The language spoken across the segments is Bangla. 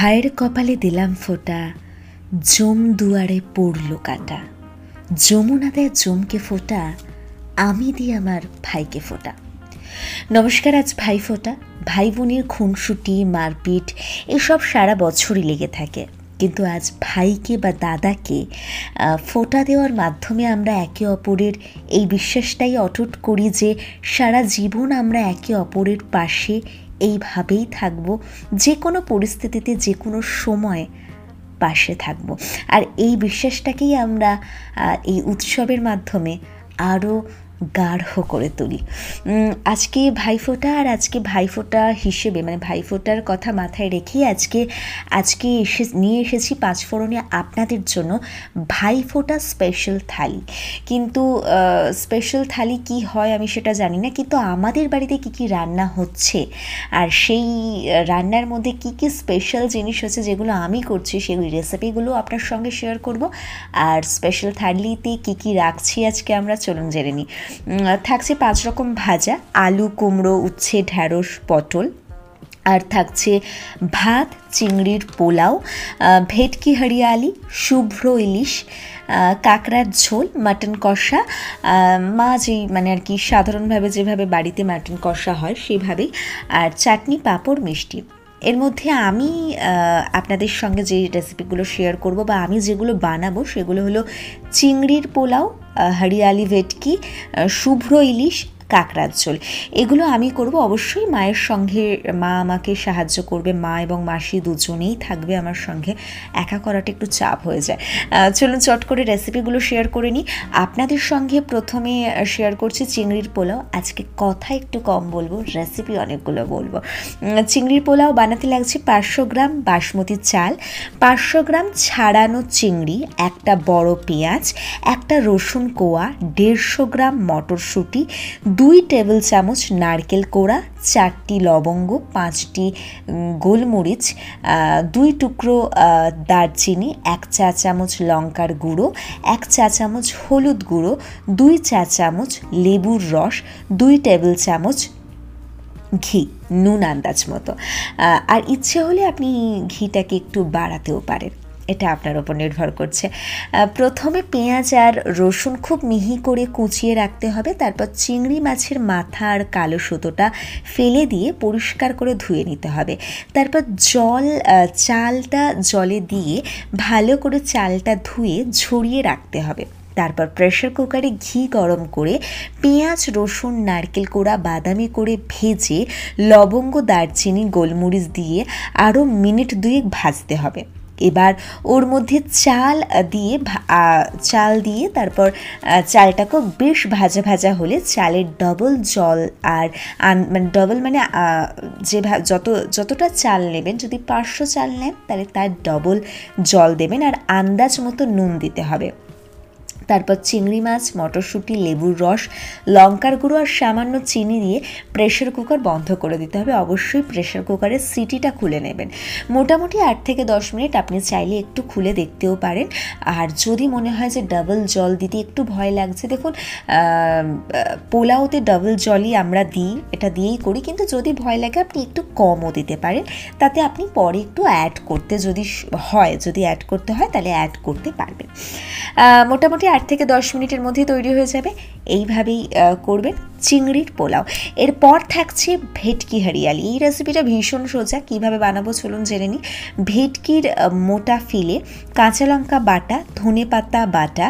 ভাইয়ের কপালে দিলাম ফোঁটা, জম দুয়ারে পড়ল কাটা। যমুনা দেয় জমকে ফোঁটা, আমি দিই আমার ভাইকে ফোঁটা। নমস্কার, আজ ভাই ফোঁটা, ভাই বোনের খুনসুটি, মারপিট, এসব সারা বছরই লেগে থাকে। কিন্তু আজ ভাইকে বা দাদাকে ফোঁটা দেওয়ার মাধ্যমে আমরা একে অপরের এই বিশ্বাসটাই অটুট করি যে সারা জীবন আমরা একে অপরের পাশে এইভাবেই থাকব যে কোনো পরিস্থিতিতে যে কোনো সময় পাশে থাকব। আর এই বিশ্বাসটাকেই আমরা এই উৎসবের মাধ্যমে আরও গাঢ় করে তুলি। আজকে ভাইফোঁটা আর আজকে ভাইফোঁটা হিসেবে মানে ভাইফোঁটার কথা মাথায় রেখেই আজকে আজকে এসে, নিয়ে এসেছি পাঁচফোড়নে আপনাদের জন্য ভাইফোঁটা স্পেশাল থালি। কিন্তু স্পেশাল থালি কি হয় আমি সেটা জানি না, কিন্তু আমাদের বাড়িতে কি কি রান্না হচ্ছে আর সেই রান্নার মধ্যে কি কি স্পেশাল জিনিস হচ্ছে যেগুলো আমি করছি, সেই রেসিপিগুলো আপনার সঙ্গে শেয়ার করব। আর স্পেশাল থালিতে কি কি রাখছি আজকে আমরা চলুন জেনে নিই। থাকছে পাঁচ রকম ভাজা, আলু, কুমড়ো, উচ্ছে, ঢ্যাঁড়স, পটল। আর থাকছে ভাত, চিংড়ির পোলাও ভেটকি হরিয়ালি, শুভ্র ইলিশ কাঁকড়ার ঝোল, মাটন কষা। মা যেই মানে আর কি সাধারণভাবে যেভাবে বাড়িতে মাটন কষা হয় সেভাবেই। আর চাটনি পাঁপড় মিষ্টি। এর মধ্যে আমি আপনাদের সঙ্গে যে রেসিপিগুলো শেয়ার করব বা আমি যেগুলো বানাবো সেগুলো হলো চিংড়ির পোলাও হরিয়ালি ভেটকি শুভ্র ইলিশ কাঁকড়ার ঝোল। এগুলো আমি করব অবশ্যই মায়ের সঙ্গে। মা আমাকে সাহায্য করবে, মা এবং মাসি দুজনেই থাকবে আমার সঙ্গে। একা করাটা একটু চাপ হয়ে যায়। চলুন চট করে রেসিপিগুলো শেয়ার করে নিই। আপনাদের সঙ্গে প্রথমে শেয়ার করছি চিংড়ির পোলাও। আজকে কথা একটু কম বলব, রেসিপি অনেকগুলো বলব। চিংড়ির পোলাও বানাতে লাগছে পাঁচশো গ্রাম বাসমতি চাল, পাঁচশো গ্রাম ছাড়ানো চিংড়ি, একটা বড় পেঁয়াজ, একটা রসুন কোয়া, দেড়শো গ্রাম মটরশুঁটি দুই টেবিল চামচ নারকেল কোড়া, চারটি লবঙ্গ, পাঁচটি গোলমরিচ দুই টুকরো দারচিনি, এক চা চামচ লঙ্কার গুঁড়ো, এক চা চামচ হলুদ গুঁড়ো, দুই চা চামচ লেবুর রস, দুই টেবিল চামচ ঘি, নুন আন্দাজ মতো। আর ইচ্ছে হলে আপনি ঘিটাকে একটু বাড়াতেও পারেন। এটা আপনার ওপর নির্ভর করছে। প্রথমে পেঁয়াজ আর রসুন খুব মিহি করে কুচিয়ে রাখতে হবে, তারপর চিংড়ি মাছের মাথা আর কালো সুতোটা ফেলে দিয়ে পরিষ্কার করে ধুয়ে নিতে হবে। তারপর জল চালটা জলে দিয়ে ভালো করে চালটা ধুয়ে ঝরিয়ে রাখতে হবে। তারপর প্রেশার কুকারে ঘি গরম করে পেঁয়াজ, রসুন, নারকেল কোড়া, বাদামি করে ভেজে লবঙ্গ, দারচিনি, গোলমরিচ দিয়ে আরও মিনিট দুয়েক ভাজতে হবে। এবার ওর মধ্যে চাল দিয়ে চাল দিয়ে তারপর চালটাকে বেশ ভাজা ভাজা হলে চালের ডবল জল আর মানে ডবল মানে যে যত, যতটা চাল নেবেন, যদি পাঁচশো চাল নেন, তাহলে তার ডবল জল দেবেন আর আন্দাজ মতো নুন দিতে হবে। তারপর চিংড়ি মাছ, মটরশুঁটি, লেবুর রস, লঙ্কার গুঁড়ো আর সামান্য চিনি দিয়ে প্রেশার কুকার বন্ধ করে দিতে হবে। অবশ্যই প্রেশার কুকারের সিটিটা খুলে নেবেন। মোটামুটি আট থেকে দশ মিনিট আপনি চাইলে একটু খুলে দেখতেও পারেন। আর যদি মনে হয় যে ডাবল জল দিতে একটু ভয় লাগছে, দেখুন পোলাওতে ডাবল জলই আমরা দিই, এটা দিয়েই করি। কিন্তু যদি ভয় লাগে, আপনি একটু কমও দিতে পারেন। তাতে আপনি পরে একটু অ্যাড করতে যদি হয়, যদি অ্যাড করতে হয়, তাহলে অ্যাড করতে পারবেন। মোটামুটি আট থেকে দশ মিনিটের মধ্যে তৈরি হয়ে যাবে। এইভাবেই করবেন চিংড়ির পোলাও। এরপর থাকছে ভেটকি হরিয়ালি। এই রেসিপিটা ভীষণ সোজা। কীভাবে বানাবো চলুন জেনে নিই। ভেটকির মোটা ফিলে কাঁচা লঙ্কা বাটা, ধনে পাতা বাটা,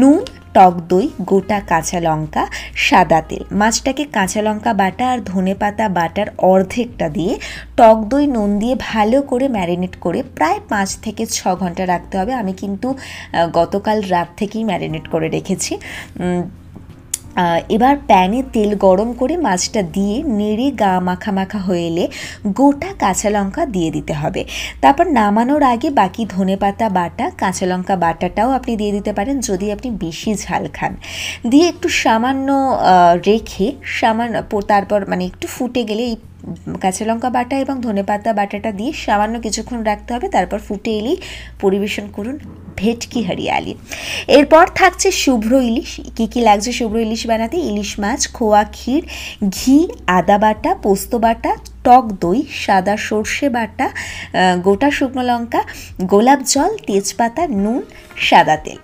নুন টক দই, গোটা কাঁচা লঙ্কা, সাদা তেল। মাছটাকে কাঁচা লঙ্কা বাটা আর ধনে পাতা বাটার অর্ধেকটা দিয়ে টক দই, নুন দিয়ে ভালো করে ম্যারিনেট করে প্রায় পাঁচ থেকে ছ ঘণ্টা রাখতে হবে। আমি কিন্তু গতকাল রাত থেকেই ম্যারিনেট করে রেখেছি। এবার প্যানে তেল গরম করে মাছটা দিয়ে নেড়ে গা মাখা মাখা হয়ে এলে গোটা কাঁচা লঙ্কা দিয়ে দিতে হবে। তারপর নামানোর আগে বাকি ধনেপাতা বাটা, কাঁচা লঙ্কা বাটাটাও আপনি দিয়ে দিতে পারেন যদি আপনি বেশি ঝাল খান। দিয়ে একটু সামান্য রেখে সামান্য তারপর মানে একটু ফুটে গেলে এই কাঁচা লঙ্কা বাটা এবং ধনেপাতা বাটাটা দিয়ে সামান্য কিছুক্ষণ রাখতে হবে। তারপর ফুটে এলেই পরিবেশন করুন। ভেটকি হরিয়ালি। এরপর থাকছে শুভ্র ইলিশ। কী কী লাগছে শুভ্র ইলিশ বানাতে? ইলিশ মাছ, খোয়া ক্ষীর, ঘি, আদা বাটা, পোস্ত বাটা টক দই, সাদা সর্ষে বাটা গোটা শুকনো লঙ্কা, গোলাপ জল, তেজপাতা, নুন, সাদা তেল।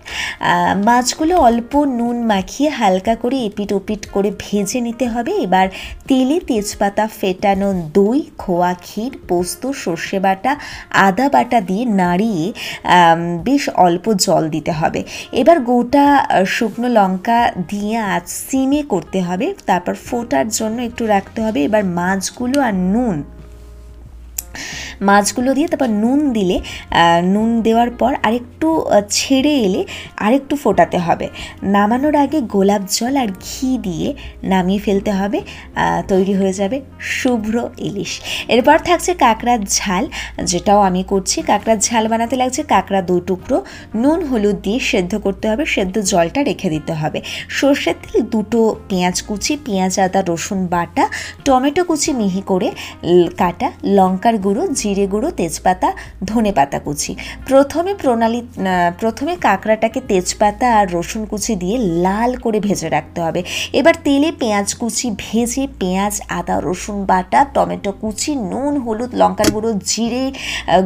মাছগুলো অল্প নুন মাখিয়ে হালকা করে এপিট ওপিট করে ভেজে নিতে হবে। এবার তেলে তেজপাতা ফেটানো দই, খোয়া ক্ষীর, পোস্ত, সর্ষে বাটা, আদা বাটা দিয়ে নাড়িয়ে বেশ অল্প জল দিতে হবে। এবার গোটা শুকনো লঙ্কা দিয়ে আজ সিমে করতে হবে। তারপর ফোটার জন্য একটু রাখতে হবে। এবার মাছগুলো আর নুন মাছগুলো দিয়ে তারপর নুন দিলে নুন দেওয়ার পর আরেকটু ছেড়ে এলে আরেকটু ফোটাতে হবে। নামানোর আগে গোলাপ জল আর ঘি দিয়ে নামিয়ে ফেলতে হবে তৈরি হয়ে যাবে শুভ্র ইলিশ। এরপর থাকছে কাঁকড়ার ঝাল, যেটাও আমি করছি। কাঁকড়ার ঝাল বানাতে লাগছে কাঁকড়া দু টুকরো। নুন, হলুদ দিয়ে সেদ্ধ করতে হবে, সেদ্ধ জলটা রেখে দিতে হবে। সর্ষের তেল দুটো পেঁয়াজ কুচি, পেঁয়াজ, আদা, রসুন বাটা, টমেটো কুচি মিহি করে কাটা লঙ্কার গুঁড়ো জিরে গুঁড়ো, তেজপাতা, ধনে পাতা কুচি। প্রথমে প্রণালী প্রথমে কাঁকড়াটাকে তেজপাতা আর রসুন কুচি দিয়ে লাল করে ভেজে রাখতে হবে। এবার তেলে পেঁয়াজ কুচি ভেজে পেঁয়াজ, আদা, রসুন বাটা, টমেটো কুচি, নুন, হলুদ, লঙ্কার গুঁড়ো, জিরে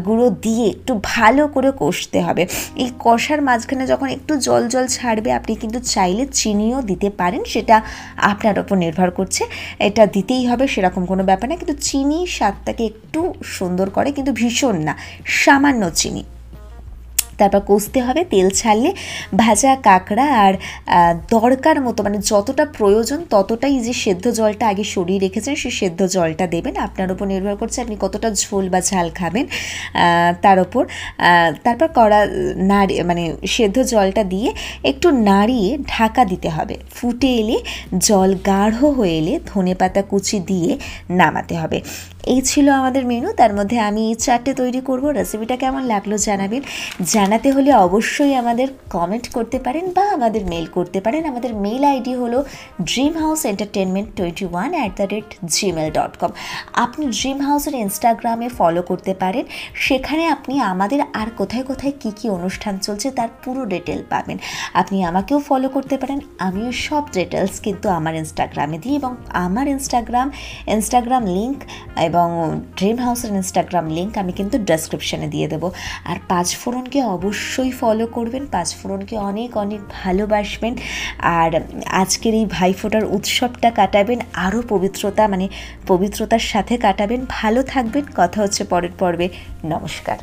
গুঁড়ো দিয়ে একটু ভালো করে কষতে হবে। এই কষার মাঝখানে যখন একটু জল জল ছাড়বে, আপনি কিন্তু চাইলে চিনিও দিতে পারেন, সেটা আপনার ওপর নির্ভর করছে। এটা দিতেই হবে, সেরকম কোনো ব্যাপার না, কিন্তু চিনি স্বাদটাকে একটু সুন্দর করে কিন্তু ভীষণ না সামান্য চিনি। তারপর কষতে হবে, তেল ছাড়লে ভাজা, কাঁকড়া আর দরকার মতো মানে যতটা প্রয়োজন ততটাই যে সেদ্ধ জলটা আগে সরিয়ে রেখেছেন, সেই সেদ্ধ জলটা দেবেন। আপনার উপর নির্ভর করছে আপনি কতটা ঝোল বা ঝাল খাবেন তার ওপর তারপর কড়া, নাড়ি মানে সেদ্ধ জলটা দিয়ে একটু নাড়িয়ে ঢাকা দিতে হবে। ফুটে এলে, জল গাঢ় হয়ে এলে ধনে পাতা কুচি দিয়ে নামাতে হবে। এই ছিল আমাদের মেনু তার মধ্যে আমি এই চারটে তৈরি করব। রেসিপিটা কেমন লাগল জানাবেন। জানাতে হলে অবশ্যই আমাদের কমেন্ট করতে পারেন বা আমাদের মেল করতে পারেন। আমাদের মেল আইডি হলো dream house entertainment twenty one at the rate Gmail dot com আপনি ড্রিম হাউসের ইনস্টাগ্রামে ফলো করতে পারেন। সেখানে আপনি আমাদের আর কোথায় কোথায় কী কী অনুষ্ঠান চলছে তার পুরো ডিটেল পাবেন। আপনি আমাকেও ফলো করতে পারেন। আমিও সব ডিটেলস কিন্তু আমার ইনস্টাগ্রামে দিই এবং আমার ইনস্টাগ্রাম ইনস্টাগ্রাম লিঙ্ক এবং ড্রিম হাউসের ইনস্টাগ্রাম লিঙ্ক আমি কিন্তু ডেসক্রিপশানে দিয়ে দেবো। আর পাঁচ ফোরনকে অবশ্যই ফলো করবেন। পাঁচফোরনকে অনেক অনেক ভালোবাসবেন। আর আজকের এই ভাইফোঁটার উৎসবটা কাটাবেন, আরও পবিত্রতা মানে পবিত্রতার সাথে কাটাবেন। ভালো থাকবেন। কথা হচ্ছে পরের পর্বে। নমস্কার।